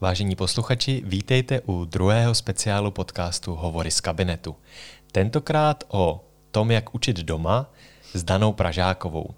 Vážení posluchači, vítejte u druhého speciálu podcastu Hovory z kabinetu. Tentokrát o tom, jak učit doma s Danou Pražákovou.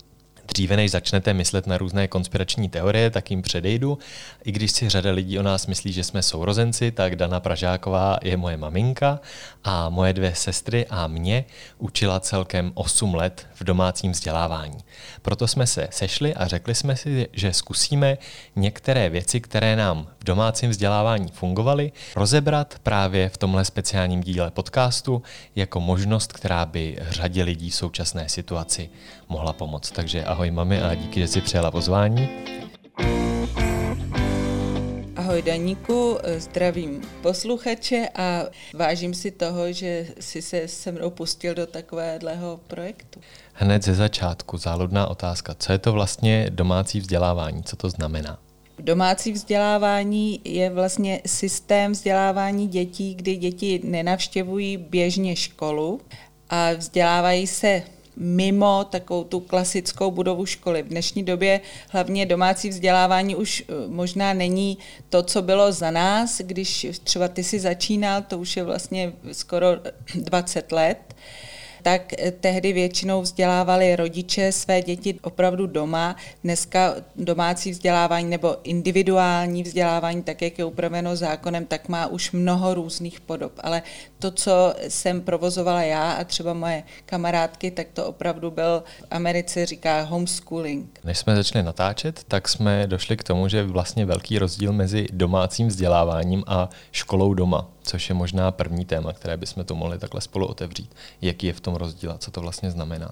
Dříve než začnete myslet na různé konspirační teorie, tak jim předejdu. I když si řada lidí o nás myslí, že jsme sourozenci, tak Dana Pražáková je moje maminka a moje dvě sestry a mě učila celkem 8 let v domácím vzdělávání. Proto jsme se sešli a řekli jsme si, že zkusíme některé věci, které nám v domácím vzdělávání fungovaly, rozebrat právě v tomhle speciálním díle podcastu jako možnost, která by řadě lidí v současné situaci mohla pomoct. Takže ahoj mami a díky, že jsi přijala pozvání. Ahoj Daníku, zdravím posluchače a vážím si toho, že jsi se se mnou pustil do takového projektu. Hned ze začátku záludná otázka. Co je to vlastně domácí vzdělávání? Co to znamená? Domácí vzdělávání je vlastně systém vzdělávání dětí, kdy děti nenavštěvují běžně školu a vzdělávají se mimo takovou tu klasickou budovu školy. V dnešní době hlavně domácí vzdělávání už eh, možná není to, co bylo za nás, když třeba ty si začínal, to už je vlastně skoro 20 let tak eh, tehdy většinou vzdělávali rodiče své děti opravdu doma. Dneska domácí vzdělávání nebo individuální vzdělávání, tak jak je upraveno zákonem, tak má už mnoho různých podob. Ale to, co jsem provozovala já a třeba moje kamarádky, tak to opravdu byl v Americe říká homeschooling. Než jsme začali natáčet, tak jsme došli k tomu, že je vlastně velký rozdíl mezi domácím vzděláváním a školou doma což je možná první téma, které bychom tu mohli takhle spolu otevřít. Jaký je v tom rozdíl a co to vlastně znamená?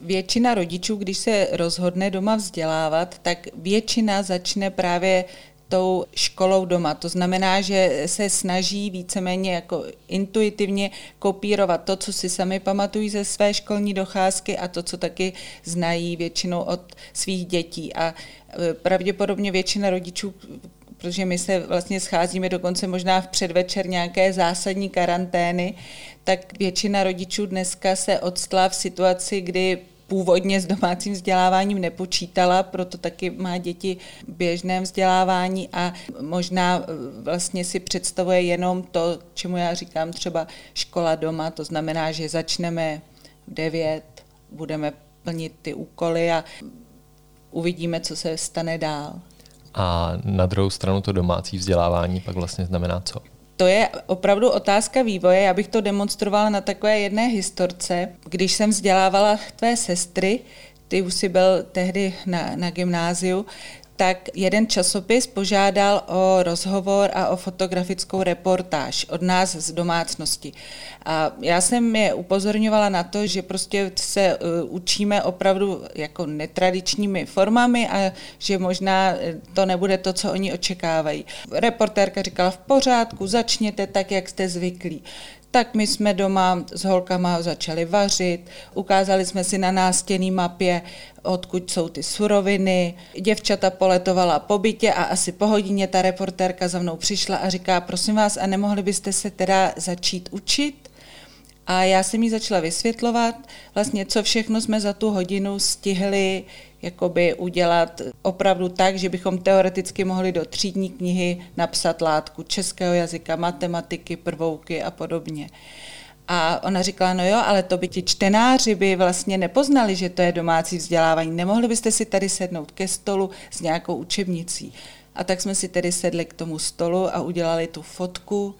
Většina rodičů, když se rozhodne doma vzdělávat, tak většina začne právě tou školou doma. To znamená, že se snaží víceméně jako intuitivně kopírovat to, co si sami pamatují ze své školní docházky a to, co taky znají většinou od svých dětí. A e, pravděpodobně většina rodičů protože my se vlastně scházíme dokonce možná v předvečer nějaké zásadní karantény, tak většina rodičů dneska se odstla v situaci, kdy původně s domácím vzděláváním nepočítala, proto taky má děti v běžném vzdělávání a možná e, vlastně si představuje jenom to, čemu já říkám třeba škola doma, to znamená, že začneme v 9, budeme plnit ty úkoly a uvidíme, co se stane dál. A na druhou stranu to domácí vzdělávání pak vlastně znamená co? To je opravdu otázka vývoje. Já bych to demonstrovala na takové jedné historce. Když jsem vzdělávala tvé sestry, ty už si byl tehdy na, na gymnáziu, tak jeden časopis požádal o rozhovor a o fotografickou reportáž od nás z domácnosti. A já jsem je upozorňovala na to, že prostě se uh, učíme opravdu jako netradičními formami a že možná e, to nebude to, co oni očekávají. Reportérka říkala v pořádku, začněte tak, jak jste zvyklí tak my jsme doma s holkama začali vařit, ukázali jsme si na nástěnné mapě, odkud jsou ty suroviny. Děvčata poletovala po bytě a asi po hodině ta reportérka za mnou přišla a říká, prosím vás, a nemohli byste se teda začít učit? A já jsem jí začala vysvětlovat, vlastně co všechno jsme za tu hodinu stihli jakoby udělat opravdu tak, že bychom teoreticky mohli do třídní knihy napsat látku českého jazyka, matematiky, prvouky a podobně. A ona říkala, no jo, ale to by ti čtenáři by vlastně nepoznali, že to je domácí vzdělávání. Nemohli byste si tady sednout ke stolu s nějakou učebnicí. A tak jsme si tedy sedli k tomu stolu a udělali tu fotku,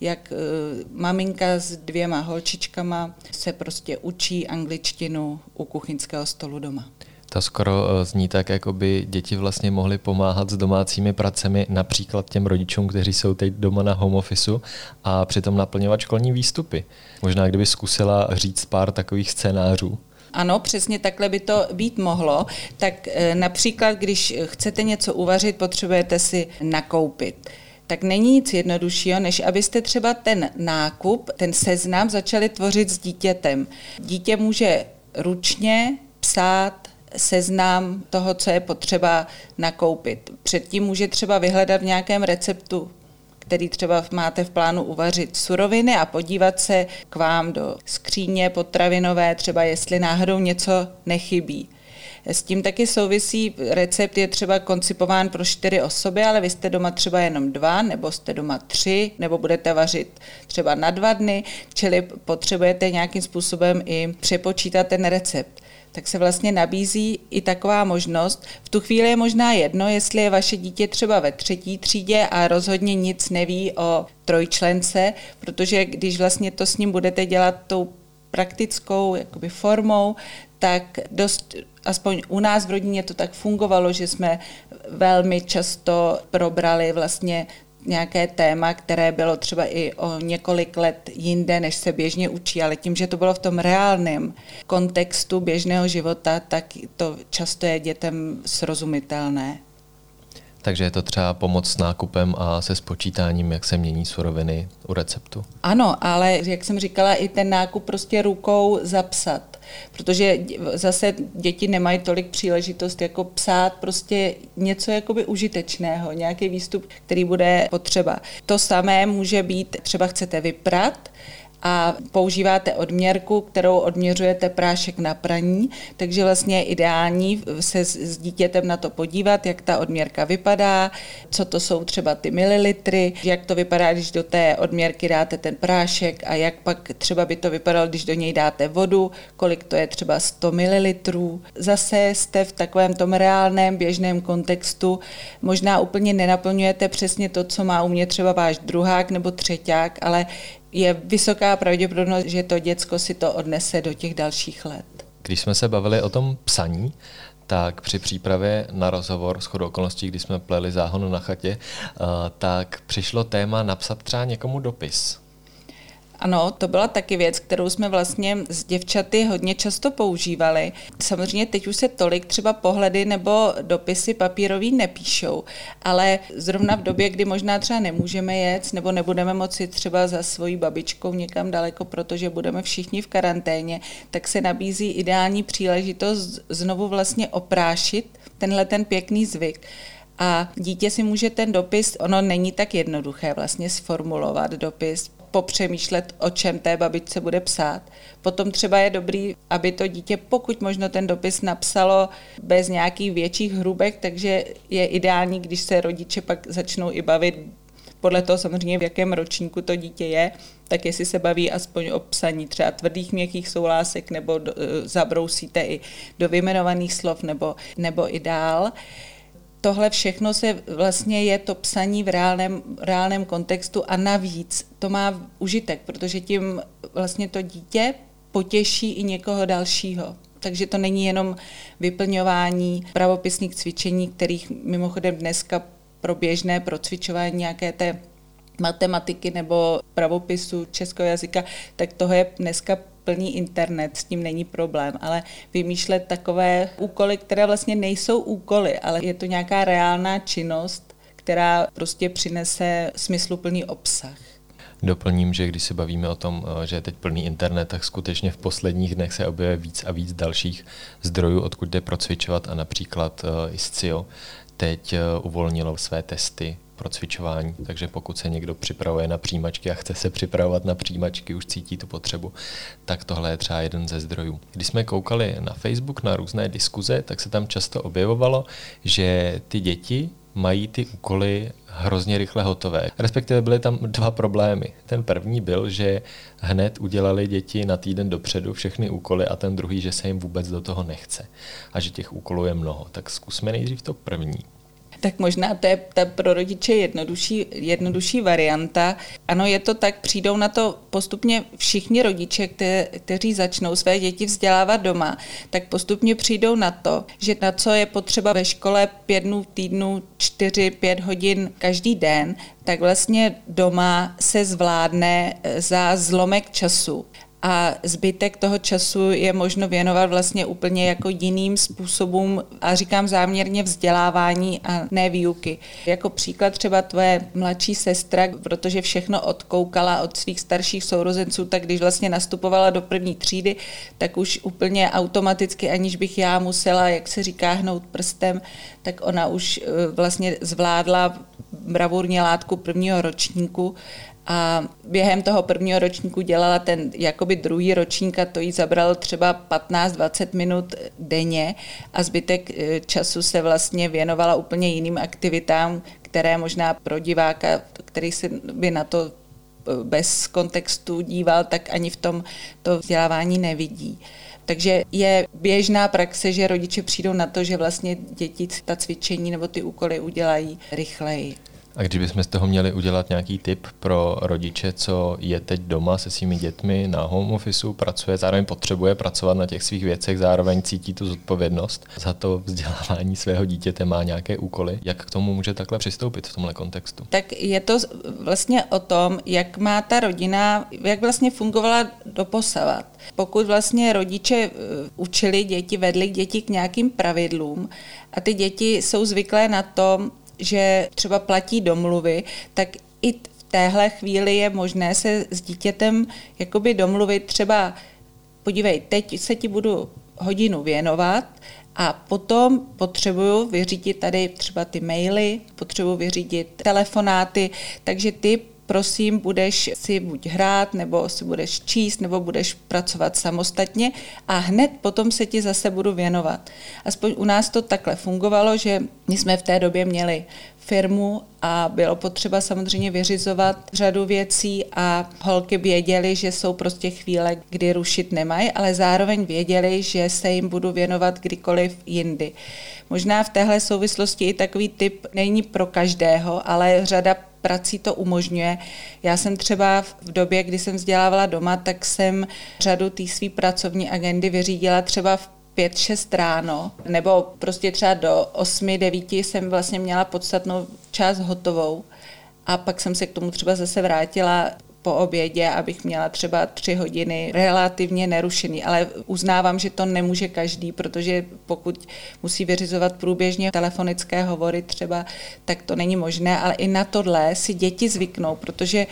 jak uh, maminka s dvěma holčičkama se prostě učí angličtinu u kuchyňského stolu doma. To skoro eh, zní tak, jako by děti vlastně mohly pomáhat s domácími pracemi, například těm rodičům, kteří jsou teď doma na home officeu a přitom naplňovat školní výstupy. Možná kdyby zkusila říct pár takových scénářů. Ano, přesně takhle by to být mohlo. Tak eh, například, když chcete něco uvařit, potřebujete si nakoupit tak není nic jednoduššího, než abyste třeba ten nákup, ten seznam začali tvořit s dítětem. Dítě může ručně psát seznam toho, co je potřeba nakoupit. Předtím může třeba vyhledat v nějakém receptu který třeba máte v plánu uvařit suroviny a podívat se k vám do skříně potravinové, třeba jestli náhodou něco nechybí. S tím taky souvisí, recept je třeba koncipován pro čtyři osoby, ale vy jste doma třeba jenom dva, nebo jste doma tři, nebo budete vařit třeba na dva dny, čili potřebujete nějakým způsobem i přepočítat ten recept tak se vlastně nabízí i taková možnost. V tu chvíli je možná jedno, jestli je vaše dítě třeba ve třetí třídě a rozhodně nic neví o trojčlence, protože když vlastně to s ním budete dělat tou praktickou jakoby formou, tak dost, aspoň u nás v rodině to tak fungovalo, že jsme velmi často probrali vlastně nějaké téma, které bylo třeba i o několik let jinde, než se běžně učí, ale tím, že to bylo v tom reálném kontextu běžného života, tak to často je dětem srozumitelné. Takže je to třeba pomoc s nákupem a se spočítáním, jak se mění suroviny u receptu? Ano, ale jak jsem říkala, i ten nákup prostě rukou zapsat. Protože zase děti nemají tolik příležitost jako psát prostě něco jakoby užitečného, nějaký výstup, který bude potřeba. To samé může být, třeba chcete vyprat, a používáte odměrku, kterou odměřujete prášek na praní, takže vlastně je ideální se s dítětem na to podívat, jak ta odměrka vypadá, co to jsou třeba ty mililitry, jak to vypadá, když do té odměrky dáte ten prášek a jak pak třeba by to vypadalo, když do něj dáte vodu, kolik to je třeba 100 mililitrů. Zase jste v takovém tom reálném běžném kontextu, možná úplně nenaplňujete přesně to, co má u mě třeba váš druhák nebo třeťák, ale je vysoká pravděpodobnost, že to děcko si to odnese do těch dalších let. Když jsme se bavili o tom psaní, tak při přípravě na rozhovor s chodou okolností, kdy jsme pleli záhonu na chatě, eh, tak přišlo téma napsat třeba někomu dopis. Ano, to byla taky věc, kterou jsme vlastně s děvčaty hodně často používali. Samozřejmě teď už se tolik třeba pohledy nebo dopisy papírový nepíšou, ale zrovna v době, kdy možná třeba nemůžeme jet nebo nebudeme moci třeba za svojí babičkou někam daleko, protože budeme všichni v karanténě, tak se nabízí ideální příležitost znovu vlastně oprášit tenhle ten pěkný zvyk. A dítě si může ten dopis, ono není tak jednoduché vlastně sformulovat dopis, popřemýšlet, o čem té babičce bude psát. Potom třeba je dobrý, aby to dítě pokud možno ten dopis napsalo bez nějakých větších hrubek, takže je ideální, když se rodiče pak začnou i bavit podle toho samozřejmě, v jakém ročníku to dítě je, tak jestli se baví aspoň o psaní třeba tvrdých měkkých soulásek, nebo do, e, zabrousíte i do vyjmenovaných slov, nebo, nebo i dál tohle všechno se vlastně je to psaní v reálném, reálném kontextu a navíc to má užitek, protože tím vlastně to dítě potěší i někoho dalšího. Takže to není jenom vyplňování pravopisných cvičení, kterých mimochodem dneska pro běžné procvičování nějaké té matematiky nebo pravopisu českého jazyka, tak toho je dneska plný internet, s tím není problém, ale vymýšlet takové úkoly, které vlastně nejsou úkoly, ale je to nějaká reálná činnost, která prostě přinese smysluplný obsah. Doplním, že když se bavíme o tom, eh, že je teď plný internet, tak skutečně v posledních dnech se objevuje víc a víc dalších zdrojů, odkud jde procvičovat a například eh, ISCIO teď eh, uvolnilo své testy pro cvičování, takže pokud se někdo připravuje na přijímačky a chce se připravovat na přijímačky, už cítí tu potřebu, tak tohle je třeba jeden ze zdrojů. Když jsme koukali na Facebook na různé diskuze, tak se tam často objevovalo, že ty děti mají ty úkoly hrozně rychle hotové. Respektive byly tam dva problémy. Ten první byl, že hned udělali děti na týden dopředu všechny úkoly a ten druhý, že se jim vůbec do toho nechce a že těch úkolů je mnoho. Tak zkusme nejdřív to první tak možná to je ta pro rodiče jednodušší, jednodušší varianta. Ano, je to tak, přijdou na to postupně všichni rodiče, kte, kteří začnou své děti vzdělávat doma, tak postupně přijdou na to, že na co je potřeba ve škole pět dnů v týdnu, čtyři, pět hodin každý den, tak vlastně doma se zvládne za zlomek času a zbytek toho času je možno věnovat vlastně úplně jako jiným způsobům a říkám záměrně vzdělávání a ne výuky. Jako příklad třeba tvoje mladší sestra, protože všechno odkoukala od svých starších sourozenců, tak když vlastně nastupovala do první třídy, tak už úplně automaticky, aniž bych já musela, jak se říká, hnout prstem, tak ona už eh, vlastně zvládla bravurně látku prvního ročníku a během toho prvního ročníku dělala ten jakoby druhý ročník a to jí zabralo třeba 15-20 minut denně a zbytek eh, času se vlastně věnovala úplně jiným aktivitám, které možná pro diváka, který se by na to eh, bez kontextu díval, tak ani v tom to vzdělávání nevidí. Takže je běžná praxe, že rodiče přijdou na to, že vlastně děti ta cvičení nebo ty úkoly udělají rychleji. A když bychom z toho měli udělat nějaký tip pro rodiče, co je teď doma se svými dětmi na home officeu, pracuje, zároveň potřebuje pracovat na těch svých věcech, zároveň cítí tu zodpovědnost za to vzdělávání svého dítěte, má nějaké úkoly. Jak k tomu může takhle přistoupit v tomhle kontextu? Tak je to vlastně o tom, jak má ta rodina, jak vlastně fungovala doposavat. Pokud vlastně rodiče eh, učili děti, vedli děti k nějakým pravidlům a ty děti jsou zvyklé na tom, že třeba platí domluvy, tak i v téhle chvíli je možné se s dítětem jakoby domluvit. Třeba, podívej, teď se ti budu hodinu věnovat a potom potřebuju vyřídit tady třeba ty maily, potřebuju vyřídit telefonáty, takže ty prosím, budeš si buď hrát, nebo si budeš číst, nebo budeš pracovat samostatně a hned potom se ti zase budu věnovat. Aspoň u nás to takhle fungovalo, že my jsme v té době měli firmu a bylo potřeba samozřejmě vyřizovat řadu věcí a holky věděly, že jsou prostě chvíle, kdy rušit nemají, ale zároveň věděli, že se jim budu věnovat kdykoliv jindy. Možná v téhle souvislosti i takový typ není pro každého, ale řada prací to umožňuje. Já jsem třeba v době, kdy jsem vzdělávala doma, tak jsem řadu té své pracovní agendy vyřídila třeba v 5-6 ráno, nebo prostě třeba do 8-9 jsem vlastně měla podstatnou část hotovou a pak jsem se k tomu třeba zase vrátila po obědě, abych měla třeba tři hodiny relativně nerušený, ale uznávám, že to nemůže každý, protože pokud musí vyřizovat průběžně telefonické hovory třeba, tak to není možné, ale i na tohle si děti zvyknou, protože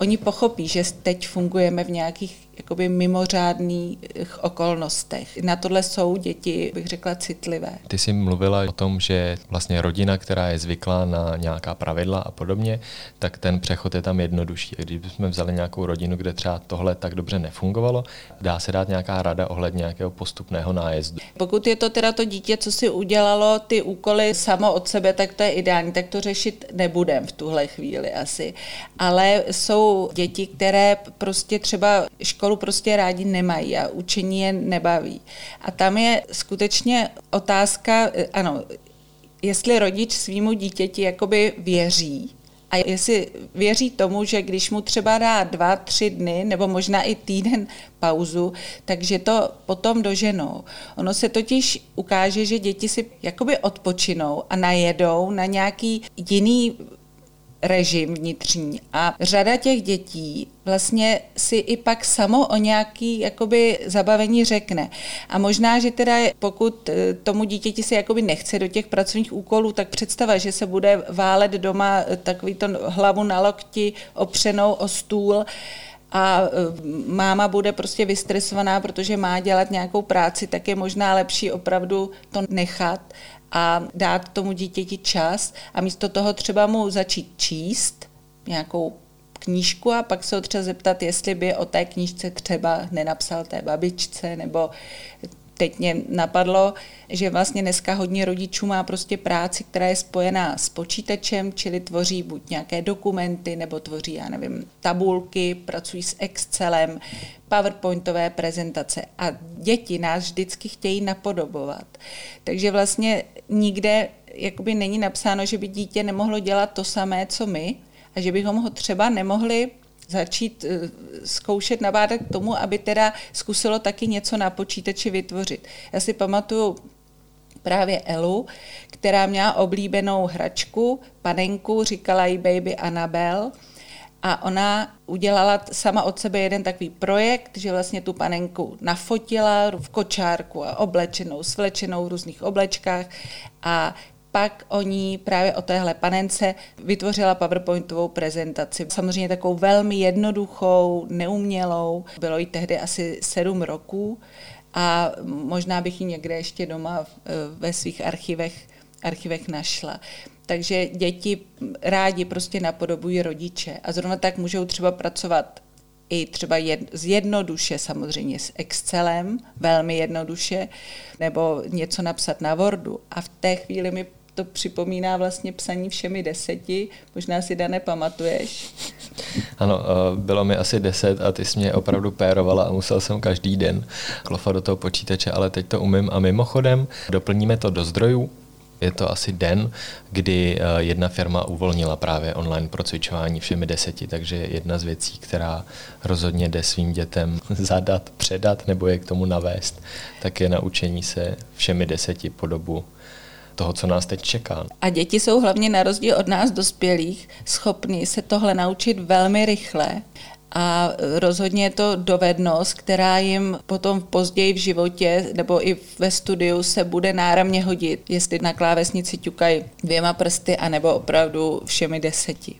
oni pochopí, že teď fungujeme v nějakých jakoby mimořádných okolnostech. Na tohle jsou děti, bych řekla, citlivé. Ty jsi mluvila o tom, že vlastně rodina, která je zvyklá na nějaká pravidla a podobně, tak ten přechod je tam jednodušší. Když bychom vzali nějakou rodinu, kde třeba tohle tak dobře nefungovalo, dá se dát nějaká rada ohledně nějakého postupného nájezdu. Pokud je to teda to dítě, co si udělalo ty úkoly samo od sebe, tak to je ideální, tak to řešit nebudem v tuhle chvíli asi. Ale jsou děti, které prostě třeba školu školu prostě rádi nemají a učení je nebaví. A tam je skutečně otázka, eh, ano, jestli rodič svýmu dítěti jakoby věří, a jestli věří tomu, že když mu třeba dá dva, tři dny nebo možná i týden pauzu, takže to potom doženou. Ono se totiž ukáže, že děti si jakoby odpočinou a najedou na nějaký jiný režim vnitřní. A řada těch dětí vlastně si i pak samo o nějaký jakoby zabavení řekne. A možná, že teda pokud eh, tomu dítěti se jakoby nechce do těch pracovních úkolů, tak představa, že se bude válet doma eh, takový to hlavu na lokti opřenou o stůl, a eh, máma bude prostě vystresovaná, protože má dělat nějakou práci, tak je možná lepší opravdu to nechat a dát tomu dítěti čas a místo toho třeba mu začít číst nějakou knížku a pak se ho třeba zeptat, jestli by o té knížce třeba nenapsal té babičce nebo teď mě napadlo, že vlastně dneska hodně rodičů má prostě práci, která je spojená s počítačem, čili tvoří buď nějaké dokumenty, nebo tvoří, já nevím, tabulky, pracují s Excelem, PowerPointové prezentace a děti nás vždycky chtějí napodobovat. Takže vlastně nikde jakoby není napsáno, že by dítě nemohlo dělat to samé, co my, a že bychom ho třeba nemohli začít eh, zkoušet nabádat k tomu, aby teda zkusilo taky něco na počítači vytvořit. Já si pamatuju právě Elu, která měla oblíbenou hračku, panenku, říkala jí baby Annabelle, a ona udělala sama od sebe jeden takový projekt, že vlastně tu panenku nafotila v kočárku a oblečenou, svlečenou v různých oblečkách a pak o ní právě o téhle panence vytvořila PowerPointovou prezentaci. Samozřejmě takovou velmi jednoduchou, neumělou. Bylo jí tehdy asi sedm roků a možná bych ji někde ještě doma ve svých archivech, archivech našla. takže děti rádi prostě napodobují rodiče a zrovna tak můžou třeba pracovat i třeba jed, z jednoduše samozřejmě s Excelem, velmi jednoduše, nebo něco napsat na Wordu. A v té chvíli mi to připomíná vlastně psaní všemi deseti, možná si Dané pamatuješ. Ano, eh, bylo mi asi deset a ty jsi mě opravdu pérovala a musel jsem každý den klofat do toho počítače, ale teď to umím. A mimochodem doplníme to do zdrojů, je to asi den, kdy eh, jedna firma uvolnila právě online procvičování všemi deseti, takže jedna z věcí, která rozhodně jde svým dětem zadat, předat nebo je k tomu navést, tak je naučení se všemi deseti po dobu toho, co nás teď čeká. A děti jsou hlavně na rozdíl od nás dospělých schopni se tohle naučit velmi rychle a rozhodně je to dovednost, která jim potom později v životě nebo i ve studiu se bude náramně hodit, jestli na klávesnici ťukají dvěma prsty, anebo opravdu všemi deseti.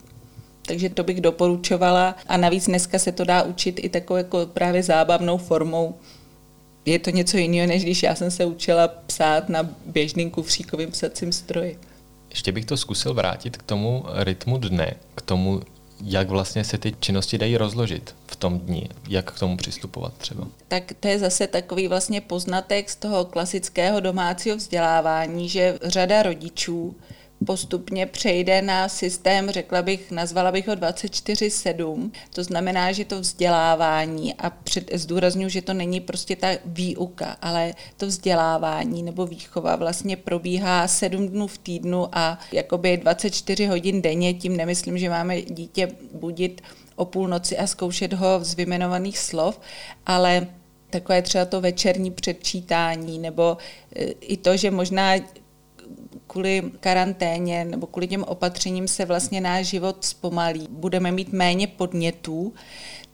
Takže to bych doporučovala a navíc dneska se to dá učit i takovou jako právě zábavnou formou. Je to něco jiného, než když já jsem se učila psát na běžným kufříkovým psacím stroji. Ještě bych to zkusil vrátit k tomu rytmu dne, k tomu, jak vlastně se ty činnosti dají rozložit v tom dni, jak k tomu přistupovat třeba? Tak to je zase takový vlastně poznatek z toho klasického domácího vzdělávání, že řada rodičů postupně přejde na systém, řekla bych, nazvala bych ho 24-7. To znamená, že to vzdělávání a zdůraznuju, že to není prostě ta výuka, ale to vzdělávání nebo výchova vlastně probíhá 7 dnů v týdnu a jakoby 24 hodin denně. Tím nemyslím, že máme dítě budit o půlnoci a zkoušet ho z vyjmenovaných slov, ale takové třeba to večerní předčítání, nebo e, i to, že možná kvůli karanténě nebo kvůli těm opatřením se vlastně náš život zpomalí. Budeme mít méně podnětů,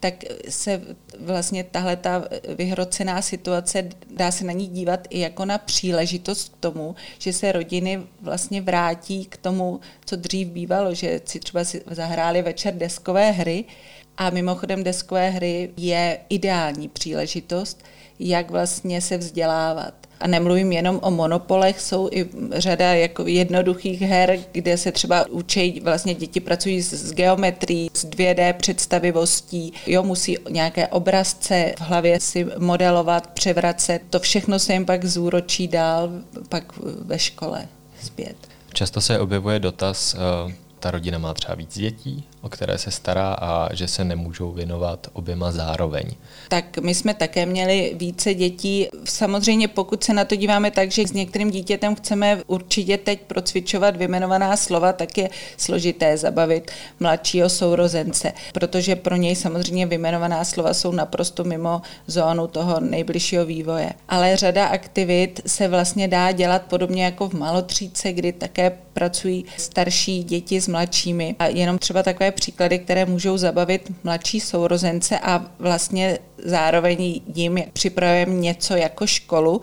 tak se vlastně tahle ta vyhrocená situace, dá se na ní dívat i jako na příležitost k tomu, že se rodiny vlastně vrátí k tomu, co dřív bývalo, že si třeba si zahráli večer deskové hry a mimochodem deskové hry je ideální příležitost, jak vlastně se vzdělávat. A nemluvím jenom o monopolech, jsou i řada jako jednoduchých her, kde se třeba učí, vlastně děti pracují s, geometrií, s 2D představivostí, jo, musí nějaké obrazce v hlavě si modelovat, převracet. To všechno se jim pak zúročí dál, pak ve škole zpět. Často se objevuje dotaz, uh ta rodina má třeba víc dětí, o které se stará a že se nemůžou věnovat oběma zároveň. Tak my jsme také měli více dětí. Samozřejmě pokud se na to díváme tak, že s některým dítětem chceme určitě teď procvičovat vyjmenovaná slova, tak je složité zabavit mladšího sourozence, protože pro něj samozřejmě vyjmenovaná slova jsou naprosto mimo zónu toho nejbližšího vývoje. Ale řada aktivit se vlastně dá dělat podobně jako v malotříce, kdy také pracují starší děti s mladšími. A jenom třeba takové příklady, které můžou zabavit mladší sourozence a vlastně zároveň jim připravujeme něco jako školu,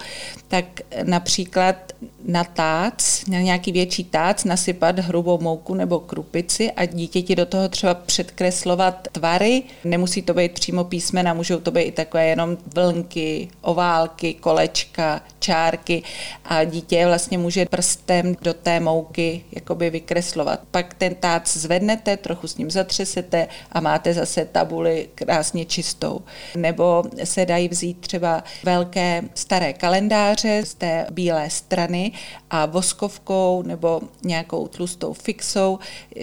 tak například na tác, na nějaký větší tác nasypat hrubou mouku nebo krupici a dítěti do toho třeba předkreslovat tvary. Nemusí to být přímo písmena, můžou to být i takové jenom vlnky, oválky, kolečka, čárky a dítě vlastně může prstem do té mouky jakoby vykreslovat. Pak ten tác zvednete, trochu s ním zatřesete a máte zase tabuli krásně čistou. Nebo se dají vzít třeba velké staré kalendáře z té bílé strany a voskovkou nebo nějakou tlustou fixou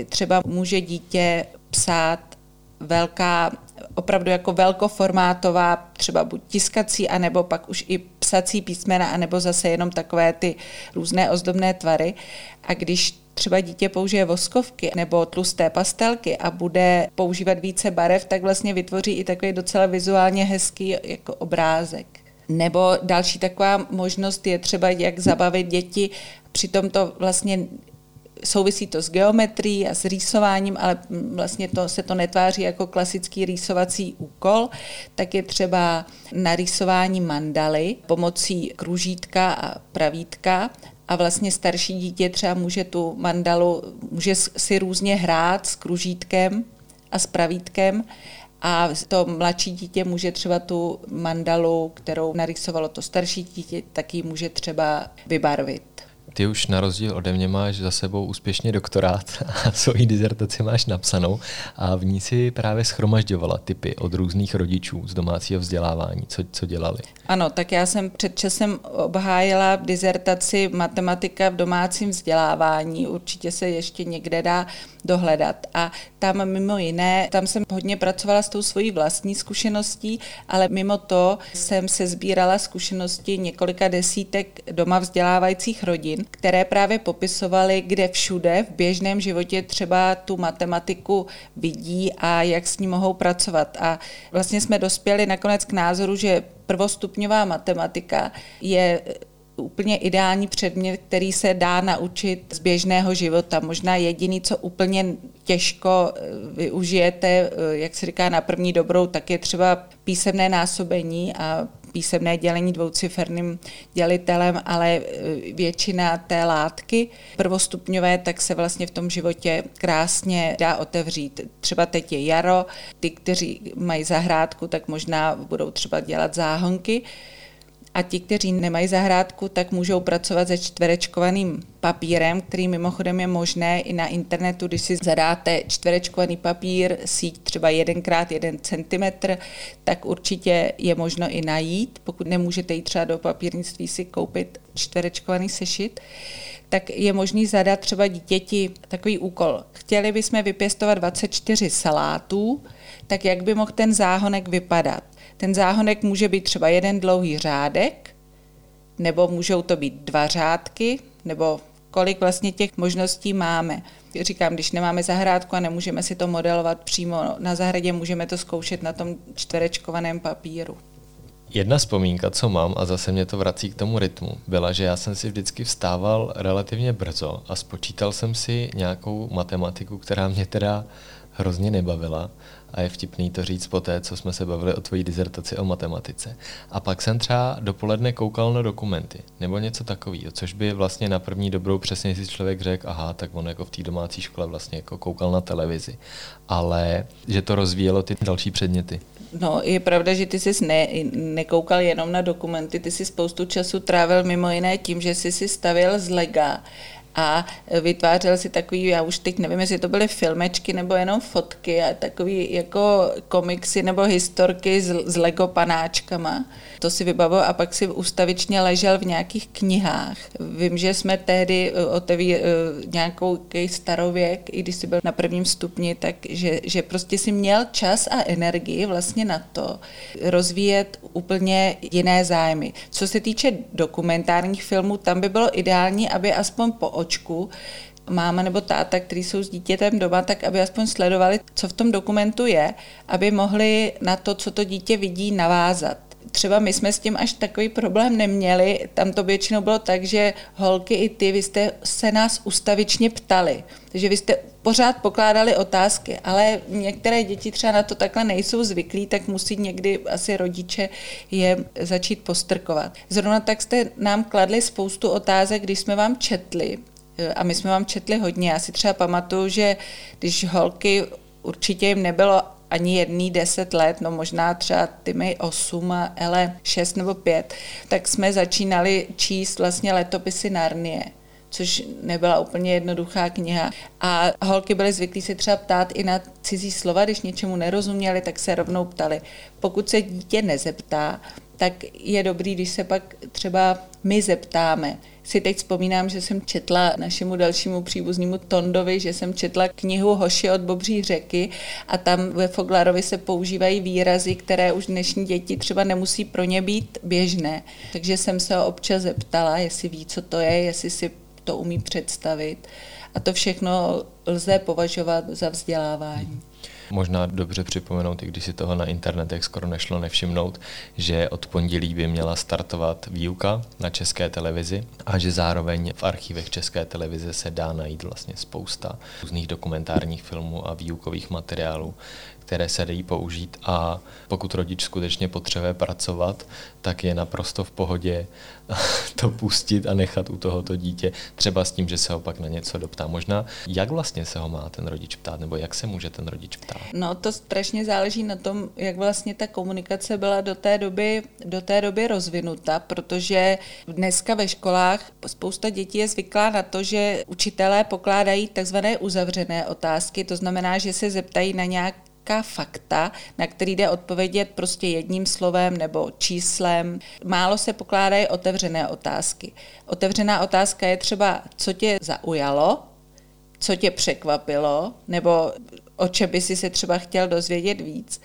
třeba může dítě psát velká, opravdu jako velkoformátová, třeba buď tiskací, anebo pak už i psací písmena, anebo zase jenom takové ty různé ozdobné tvary. A když třeba dítě použije voskovky nebo tlusté pastelky a bude používat více barev, tak vlastně vytvoří i takový docela vizuálně hezký jako obrázek. Nebo další taková možnost je třeba, jak zabavit děti, přitom to vlastně souvisí to s geometrií a s rýsováním, ale vlastně to, se to netváří jako klasický rýsovací úkol, tak je třeba narýsování mandaly pomocí kružítka a pravítka. A vlastně starší dítě třeba může tu mandalu, může si různě hrát s kružítkem a s pravítkem a to mladší dítě může třeba tu mandalu, kterou narysovalo to starší dítě, taky může třeba vybarvit. Ty už na rozdíl ode mě máš za sebou úspěšně doktorát a svoji dizertaci máš napsanou a v ní si právě schromažďovala typy od různých rodičů z domácího vzdělávání, co, co dělali. Ano, tak já jsem před časem obhájila dizertaci matematika v domácím vzdělávání. Určitě se ještě někde dá dohledat. A tam mimo jiné, tam jsem hodně pracovala s tou svojí vlastní zkušeností, ale mimo to jsem se sbírala zkušenosti několika desítek doma vzdělávajících rodin, které právě popisovaly, kde všude v běžném životě třeba tu matematiku vidí a jak s ní mohou pracovat. A vlastně jsme dospěli nakonec k názoru, že prvostupňová matematika je úplně ideální předmět, který se dá naučit z běžného života. Možná jediný, co úplně těžko eh, využijete, eh, jak se říká na první dobrou, tak je třeba písemné násobení a písemné dělení dvouciferným dělitelem, ale eh, většina té látky prvostupňové, tak se vlastně v tom životě krásně dá otevřít. Třeba teď je jaro, ty, kteří mají zahrádku, tak možná budou třeba dělat záhonky, a ti, kteří nemají zahrádku, tak můžou pracovat se čtverečkovaným papírem, který mimochodem je možné i na internetu, když si zadáte čtverečkovaný papír, síť třeba 1x1 cm, tak určitě je možno i najít, pokud nemůžete jít třeba do papírnictví si koupit čtverečkovaný sešit tak je možný zadat třeba dítěti takový úkol. Chtěli bychom vypěstovat 24 salátů, tak jak by mohl ten záhonek vypadat? Ten záhonek může být třeba jeden dlouhý řádek, nebo můžou to být dva řádky, nebo kolik vlastně těch možností máme. Říkám, když nemáme zahrádku a nemůžeme si to modelovat přímo na zahradě, můžeme to zkoušet na tom čtverečkovaném papíru. Jedna vzpomínka, co mám, a zase mě to vrací k tomu rytmu, byla, že já jsem si vždycky vstával relativně brzo a spočítal jsem si nějakou matematiku, která mě teda hrozně nebavila a je vtipný to říct po té, co jsme se bavili o tvojí dizertaci o matematice. A pak jsem třeba dopoledne koukal na dokumenty nebo něco takového, což by vlastně na první dobrou přesně si člověk řekl, aha, tak on jako v té domácí škole vlastně jako koukal na televizi. Ale že to rozvíjelo ty další předměty. No, je pravda, že ty jsi ne, nekoukal jenom na dokumenty, ty jsi spoustu času trávil mimo jiné tím, že jsi si stavil z lega a vytvářel si takový, já už teď nevím, jestli to byly filmečky nebo jenom fotky a takový jako komiksy nebo historky s, s Lego panáčkama. To si vybavil a pak si ustavičně ležel v nějakých knihách. Vím, že jsme tehdy eh, oteví eh, nějakou starověk, i když jsi byl na prvním stupni, tak že, že prostě si měl čas a energii vlastně na to rozvíjet úplně jiné zájmy. Co se týče dokumentárních filmů, tam by bylo ideální, aby aspoň po očku máma nebo táta, který jsou s dítětem doma, tak aby aspoň sledovali, co v tom dokumentu je, aby mohli na to, co to dítě vidí, navázat třeba my jsme s tím až takový problém neměli. Tam to většinou bylo tak, že holky i ty, vy jste se nás ustavičně ptali. Takže vy jste pořád pokládali otázky, ale některé děti třeba na to takhle nejsou zvyklí, tak musí někdy asi rodiče je začít postrkovat. Zrovna tak jste nám kladli spoustu otázek, když jsme vám četli, a my jsme vám četli hodně. Já si třeba pamatuju, že když holky určitě jim nebylo ani jedný deset let, no možná třeba ty mi osm a Ele šest nebo pět, tak jsme začínali číst vlastně letopisy Narnie což nebyla úplně jednoduchá kniha. A holky byly zvyklí se třeba ptát i na cizí slova, když něčemu nerozuměli, tak se rovnou ptali. Pokud se dítě nezeptá, tak je dobrý, když se pak třeba my zeptáme. Si teď vzpomínám, že jsem četla našemu dalšímu příbuznímu Tondovi, že jsem četla knihu Hoši od Bobří řeky a tam ve Foglarovi se používají výrazy, které už dnešní děti třeba nemusí pro ně být běžné. Takže jsem se ho občas zeptala, jestli ví, co to je, jestli si to umí představit. A to všechno lze považovat za vzdělávání. Možná dobře připomenout, i když si toho na internetech skoro nešlo nevšimnout, že od pondělí by měla startovat výuka na české televizi a že zároveň v archívech české televize se dá najít vlastně spousta různých dokumentárních filmů a výukových materiálů, které se dají použít a pokud rodič skutečně potřebuje pracovat, tak je naprosto v pohodě to pustit a nechat u tohoto dítě, třeba s tím, že se ho pak na něco doptá. Možná, jak vlastně se ho má ten rodič ptát, nebo jak se může ten rodič ptát? No to strašně záleží na tom, jak vlastně ta komunikace byla do té doby, do té doby rozvinuta, protože dneska ve školách spousta dětí je zvyklá na to, že učitelé pokládají takzvané uzavřené otázky, to znamená, že se zeptají na nějak nějaká fakta, na který jde odpovědět prostě jedním slovem nebo číslem. Málo se pokládají otevřené otázky. Otevřená otázka je třeba, co tě zaujalo, co tě překvapilo, nebo o čem by si se třeba chtěl dozvědět víc.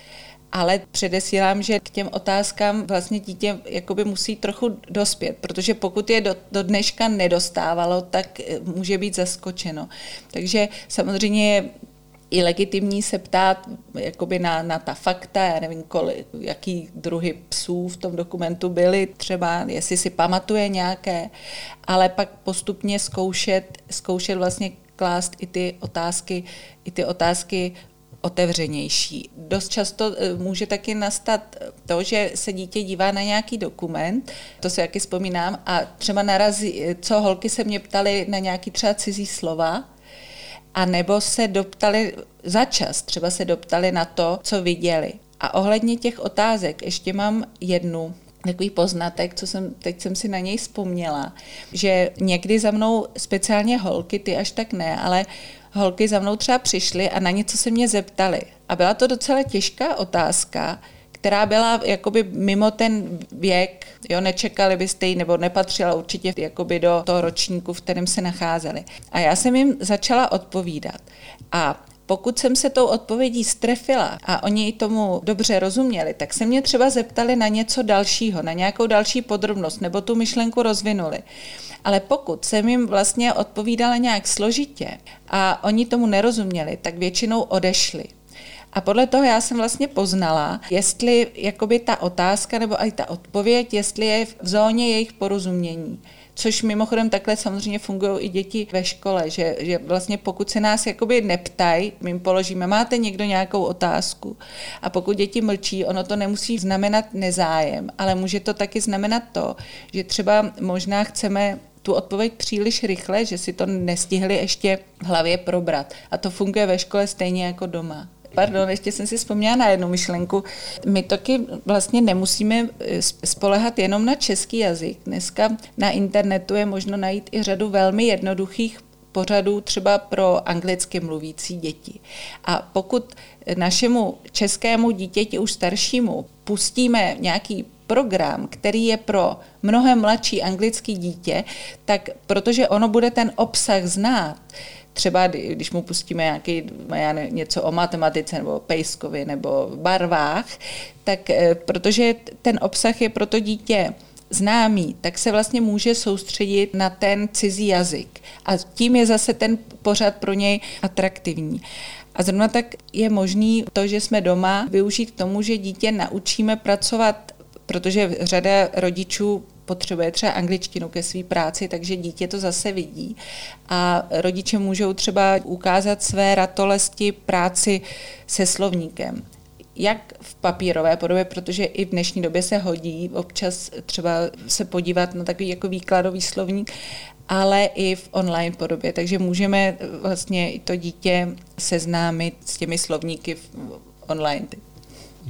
Ale předesílám, že k těm otázkám vlastně dítě jakoby musí trochu dospět, protože pokud je do, do dneška nedostávalo, tak může být zaskočeno. Takže samozřejmě i legitimní se ptát jakoby na, na ta fakta, já nevím, kolik, jaký druhy psů v tom dokumentu byly, třeba jestli si pamatuje nějaké, ale pak postupně zkoušet, zkoušet vlastně klást i ty otázky, i ty otázky otevřenější. Dost často e, může taky nastat to, že se dítě dívá na nějaký dokument, to si jaký vzpomínám, a třeba narazí, co holky se mě ptaly na nějaký třeba cizí slova, a nebo se doptali za čas, třeba se doptali na to, co viděli. A ohledně těch otázek ještě mám jednu, takový poznatek, co jsem, teď jsem si na něj vzpomněla, že někdy za mnou, speciálně holky, ty až tak ne, ale holky za mnou třeba přišly a na něco se mě zeptali. A byla to docela těžká otázka, která byla jakoby mimo ten věk, jo, nečekali byste ji, nebo nepatřila určitě jakoby do toho ročníku, v kterém se nacházeli. A já jsem jim začala odpovídat. A pokud jsem se tou odpovědí strefila a oni tomu dobře rozuměli, tak se mě třeba zeptali na něco dalšího, na nějakou další podrobnost, nebo tu myšlenku rozvinuli. Ale pokud jsem jim vlastně odpovídala nějak složitě a oni tomu nerozuměli, tak většinou odešli. A podle toho já jsem vlastně poznala, jestli jakoby ta otázka nebo i ta odpověď, jestli je v zóně jejich porozumění. Což mimochodem takhle samozřejmě fungují i děti ve škole, že, že vlastně pokud se nás jakoby neptají, my jim položíme, máte někdo nějakou otázku a pokud děti mlčí, ono to nemusí znamenat nezájem, ale může to taky znamenat to, že třeba možná chceme tu odpověď příliš rychle, že si to nestihli ještě v hlavě probrat. A to funguje ve škole stejně jako doma. Pardon, ještě jsem si vzpomněla na jednu myšlenku. My taky vlastně nemusíme eh, spolehat jenom na český jazyk. Dneska na internetu je možno najít i řadu velmi jednoduchých pořadů třeba pro anglicky mluvící děti. A pokud našemu českému dítěti už staršímu pustíme nějaký program, který je pro mnohem mladší anglický dítě, tak protože ono bude ten obsah znát, třeba když mu pustíme nějaký, já ne, něco o matematice nebo pejskovi nebo barvách, tak eh, protože ten obsah je pro to dítě známý, tak se vlastně může soustředit na ten cizí jazyk. A tím je zase ten pořad pro něj atraktivní. A zrovna tak je možný to, že jsme doma, využít k tomu, že dítě naučíme pracovat, protože řada rodičů potřebuje třeba angličtinu ke své práci, takže dítě to zase vidí. A rodiče můžou třeba ukázat své ratolesti práci se slovníkem jak v papírové podobě, protože i v dnešní době se hodí občas třeba se podívat na takový jako výkladový slovník, ale i v online podobě. Takže můžeme vlastně i to dítě seznámit s těmi slovníky online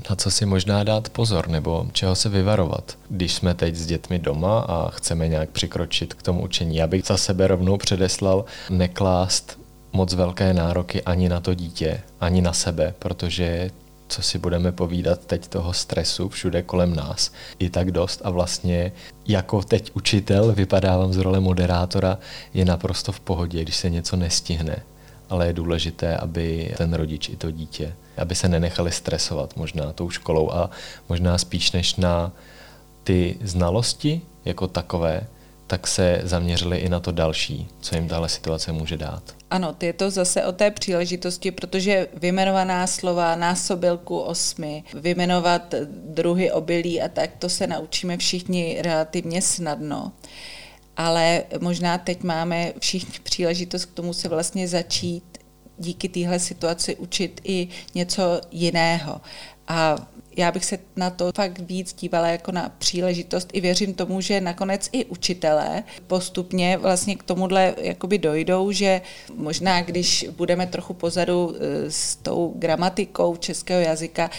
na co si možná dát pozor nebo čeho se vyvarovat, když jsme teď s dětmi doma a chceme nějak přikročit k tomu učení. Já bych za sebe rovnou předeslal neklást moc velké nároky ani na to dítě, ani na sebe, protože co si budeme povídat teď toho stresu všude kolem nás, i tak dost a vlastně jako teď učitel vypadávám z role moderátora, je naprosto v pohodě, když se něco nestihne, ale je důležité, aby ten rodič i to dítě aby se nenechali stresovat možná tou školou a možná spíš než na ty znalosti jako takové, tak se zaměřili i na to další, co jim tahle situace může dát. Ano, je to zase o té příležitosti, protože vyjmenovaná slova, násobilku osmi, vyjmenovat druhy obilí a tak, to se naučíme všichni relativně snadno. Ale možná teď máme všichni příležitost k tomu se vlastně začít díky téhle situaci učit i něco jiného. A já bych se na to fakt víc dívala jako na příležitost i věřím tomu, že nakonec i učitelé postupně vlastně k tomuhle jakoby dojdou, že možná když budeme trochu pozadu e, s tou gramatikou českého jazyka,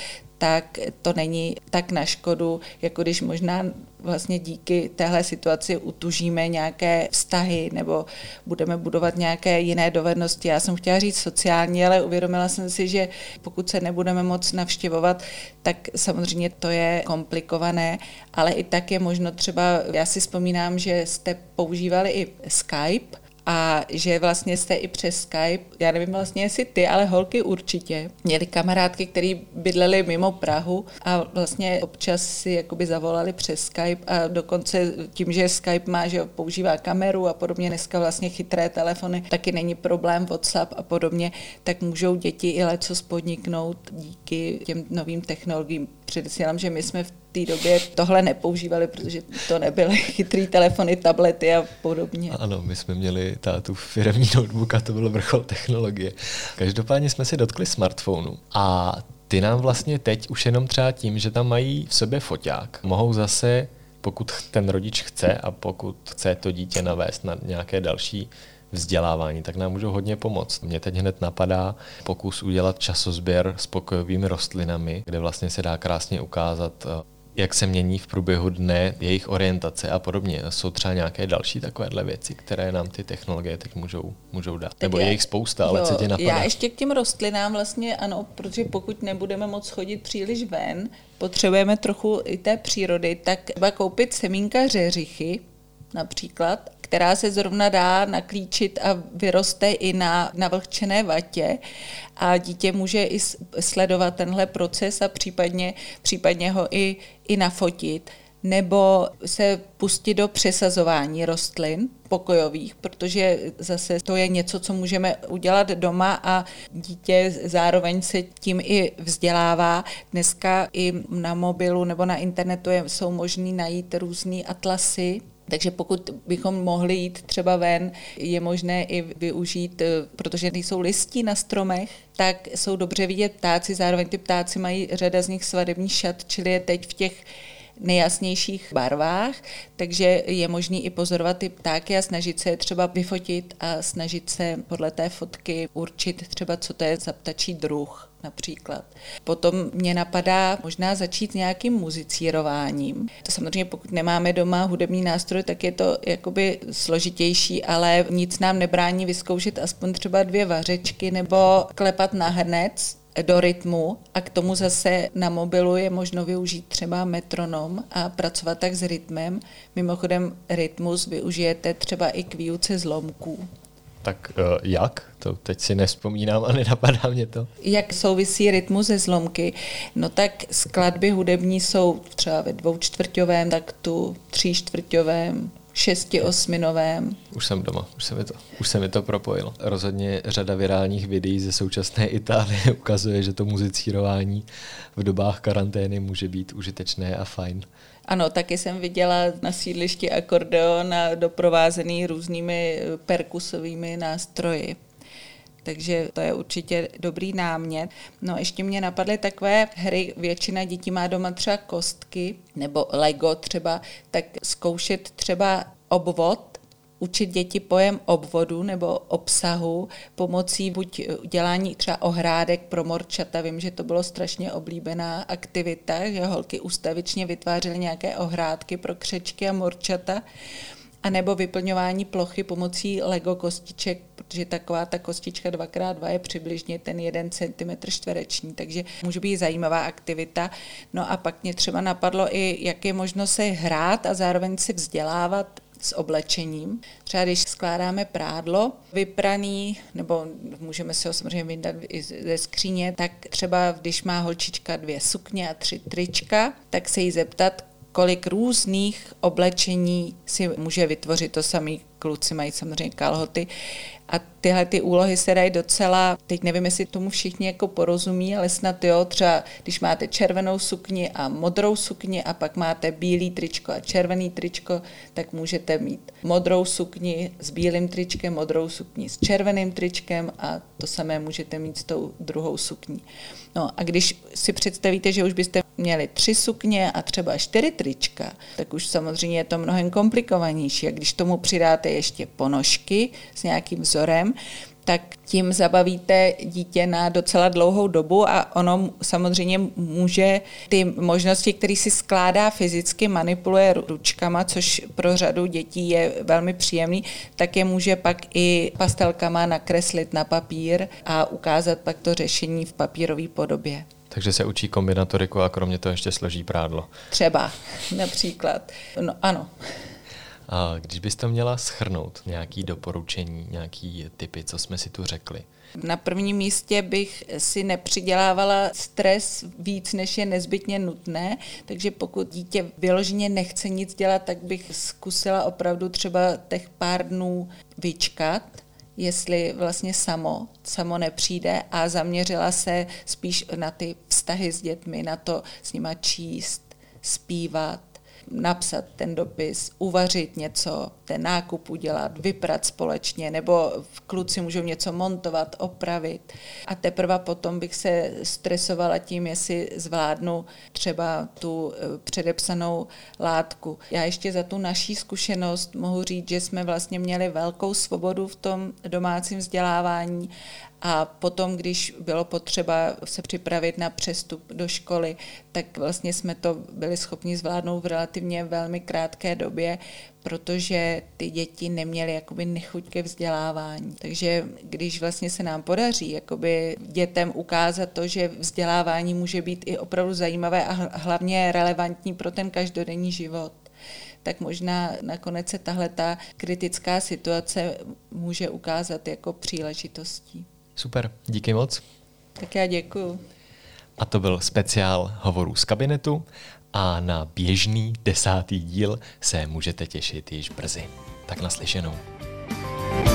tak to není tak na škodu, jako když možná vlastně díky téhle situaci utužíme nějaké vztahy nebo budeme budovat nějaké jiné dovednosti. Já jsem chtěla říct sociální, ale uvědomila jsem si, že pokud se nebudeme moc navštěvovat, tak samozřejmě to je komplikované, ale i tak je možno třeba, já si vzpomínám, že jste používali i Skype, a že vlastně jste i přes Skype, já nevím vlastně jestli ty, ale holky určitě, měli kamarádky, které bydlely mimo Prahu a vlastně občas si jakoby zavolali přes Skype a dokonce tím, že Skype má, že používá kameru a podobně, dneska vlastně chytré telefony, taky není problém WhatsApp a podobně, tak můžou děti i leco spodniknout díky těm novým technologiím. Předesílám, že my jsme v té době tohle nepoužívali, protože to nebyly chytrý telefony, tablety a podobně. Ano, my jsme měli tu firmní notebook a to bylo vrchol technologie. Každopádně jsme si dotkli smartphonu a ty nám vlastně teď už jenom třeba tím, že tam mají v sobě foťák, mohou zase, pokud ten rodič chce a pokud chce to dítě navést na nějaké další vzdělávání, tak nám můžou hodně pomoct. Mě teď hned napadá pokus udělat časozběr s pokojovými rostlinami, kde vlastně se dá krásně ukázat jak se mění v průběhu dne jejich orientace a podobně. Jsou třeba nějaké další takovéhle věci, které nám ty technologie teď můžou, můžou dát. Nebo je jich spousta, ale jo, co tě napadá? Já ještě k těm rostlinám vlastně ano, protože pokud nebudeme moc chodit příliš ven, potřebujeme trochu i té přírody, tak třeba koupit semínka řeřichy, například, která se zrovna dá naklíčit a vyroste i na navlhčené vatě. A dítě může i sledovat tenhle proces a případně, případně ho i, i nafotit. Nebo se pustit do přesazování rostlin pokojových, protože zase to je něco, co můžeme udělat doma a dítě zároveň se tím i vzdělává. Dneska i na mobilu nebo na internetu jsou možný najít různé atlasy, takže pokud bychom mohli jít třeba ven, je možné i využít, eh, protože nejsou listí na stromech, tak jsou dobře vidět ptáci, zároveň ty ptáci mají řada z nich svadební šat, čili je teď v těch nejjasnějších barvách, takže je možný i pozorovat ty ptáky a snažit se je třeba vyfotit a snažit se podle té fotky určit třeba, co to je za ptačí druh například. Potom mě napadá možná začít nějakým muzicírováním. To samozřejmě pokud nemáme doma hudební nástroj, tak je to jakoby složitější, ale nic nám nebrání vyzkoušet aspoň třeba dvě vařečky nebo klepat na hrnec, do rytmu a k tomu zase na mobilu je možno využít třeba metronom a pracovat tak s rytmem. Mimochodem rytmus využijete třeba i k výuce zlomků. Tak uh, jak? To teď si nespomínám a nenapadá mě to. Jak souvisí rytmus ze zlomky? No tak skladby hudební jsou třeba ve dvoučtvrťovém taktu, tříčtvrťovém, šesti osminovém. Už jsem doma, už se mi to, už se mi to propojilo. Rozhodně řada virálních videí ze současné Itálie ukazuje, že to muzicírování v dobách karantény může být užitečné a fajn. Ano, taky jsem viděla na sídlišti akordeon a doprovázený různými perkusovými nástroji. Takže to je určitě dobrý námět. No ještě mě napadly takové hry, většina dětí má doma třeba kostky nebo Lego třeba, tak zkoušet třeba obvod, učit děti pojem obvodu nebo obsahu pomocí buď dělání třeba ohrádek pro morčata. Vím, že to bylo strašně oblíbená aktivita, že holky ustavičně vytvářely nějaké ohrádky pro křečky a morčata a nebo vyplňování plochy pomocí Lego kostiček, protože taková ta kostička 2x2 je přibližně ten 1 cm čtvereční, takže může být zajímavá aktivita. No a pak mě třeba napadlo i, jak je možno se hrát a zároveň se vzdělávat s oblečením. Třeba když skládáme prádlo vypraný, nebo můžeme si ho samozřejmě vydat i ze skříně, tak třeba když má holčička dvě sukně a tři trička, tak se jí zeptat, kolik různých oblečení si může vytvořit. To samý kluci mají samozřejmě kalhoty. A tyhle ty úlohy se dají docela, teď nevím, jestli tomu všichni jako porozumí, ale snad jo, třeba když máte červenou sukni a modrou sukni a pak máte bílý tričko a červený tričko, tak můžete mít modrou sukni s bílým tričkem, modrou sukni s červeným tričkem a to samé můžete mít s tou druhou sukní. No a když si představíte, že už byste měli tři sukně a třeba čtyři trička, tak už samozřejmě je to mnohem komplikovanější. A když tomu přidáte ještě ponožky s nějakým vzorem, tak tím zabavíte dítě na docela dlouhou dobu a ono samozřejmě může ty možnosti, které si skládá fyzicky, manipuluje ručkama, což pro řadu dětí je velmi příjemný, tak je může pak i pastelkama nakreslit na papír a ukázat pak to řešení v papírové podobě. Takže se učí kombinatoriku a kromě toho ještě složí prádlo. Třeba, například. No ano. A když byste měla schrnout nějaký doporučení, nějaký typy, co jsme si tu řekli? Na prvním místě bych si nepřidělávala stres víc, než je nezbytně nutné, takže pokud dítě vyloženě nechce nic dělat, tak bych zkusila opravdu třeba těch pár dnů vyčkat, jestli vlastně samo, samo nepřijde a zaměřila se spíš na ty vztahy s dětmi, na to s nima číst, zpívat, napsat ten dopis, uvařit něco, ten nákup udělat, vyprat společně, nebo v kluci můžou něco montovat, opravit. A teprve potom bych se stresovala tím, jestli zvládnu třeba tu eh, předepsanou látku. Já ještě za tu naší zkušenost mohu říct, že jsme vlastně měli velkou svobodu v tom domácím vzdělávání a potom, když bylo potřeba se připravit na přestup do školy, tak vlastně jsme to byli schopni zvládnout v relativně velmi krátké době, protože ty děti neměly jakoby nechuť ke vzdělávání. Takže když vlastně se nám podaří jakoby dětem ukázat to, že vzdělávání může být i opravdu zajímavé a hlavně relevantní pro ten každodenní život, tak možná nakonec se tahle ta kritická situace může ukázat jako příležitostí. Super, díky moc. Tak já děkuju. A to byl speciál hovorů z kabinetu a na běžný desátý díl se můžete těšit již brzy. Tak naslyšenou. thank you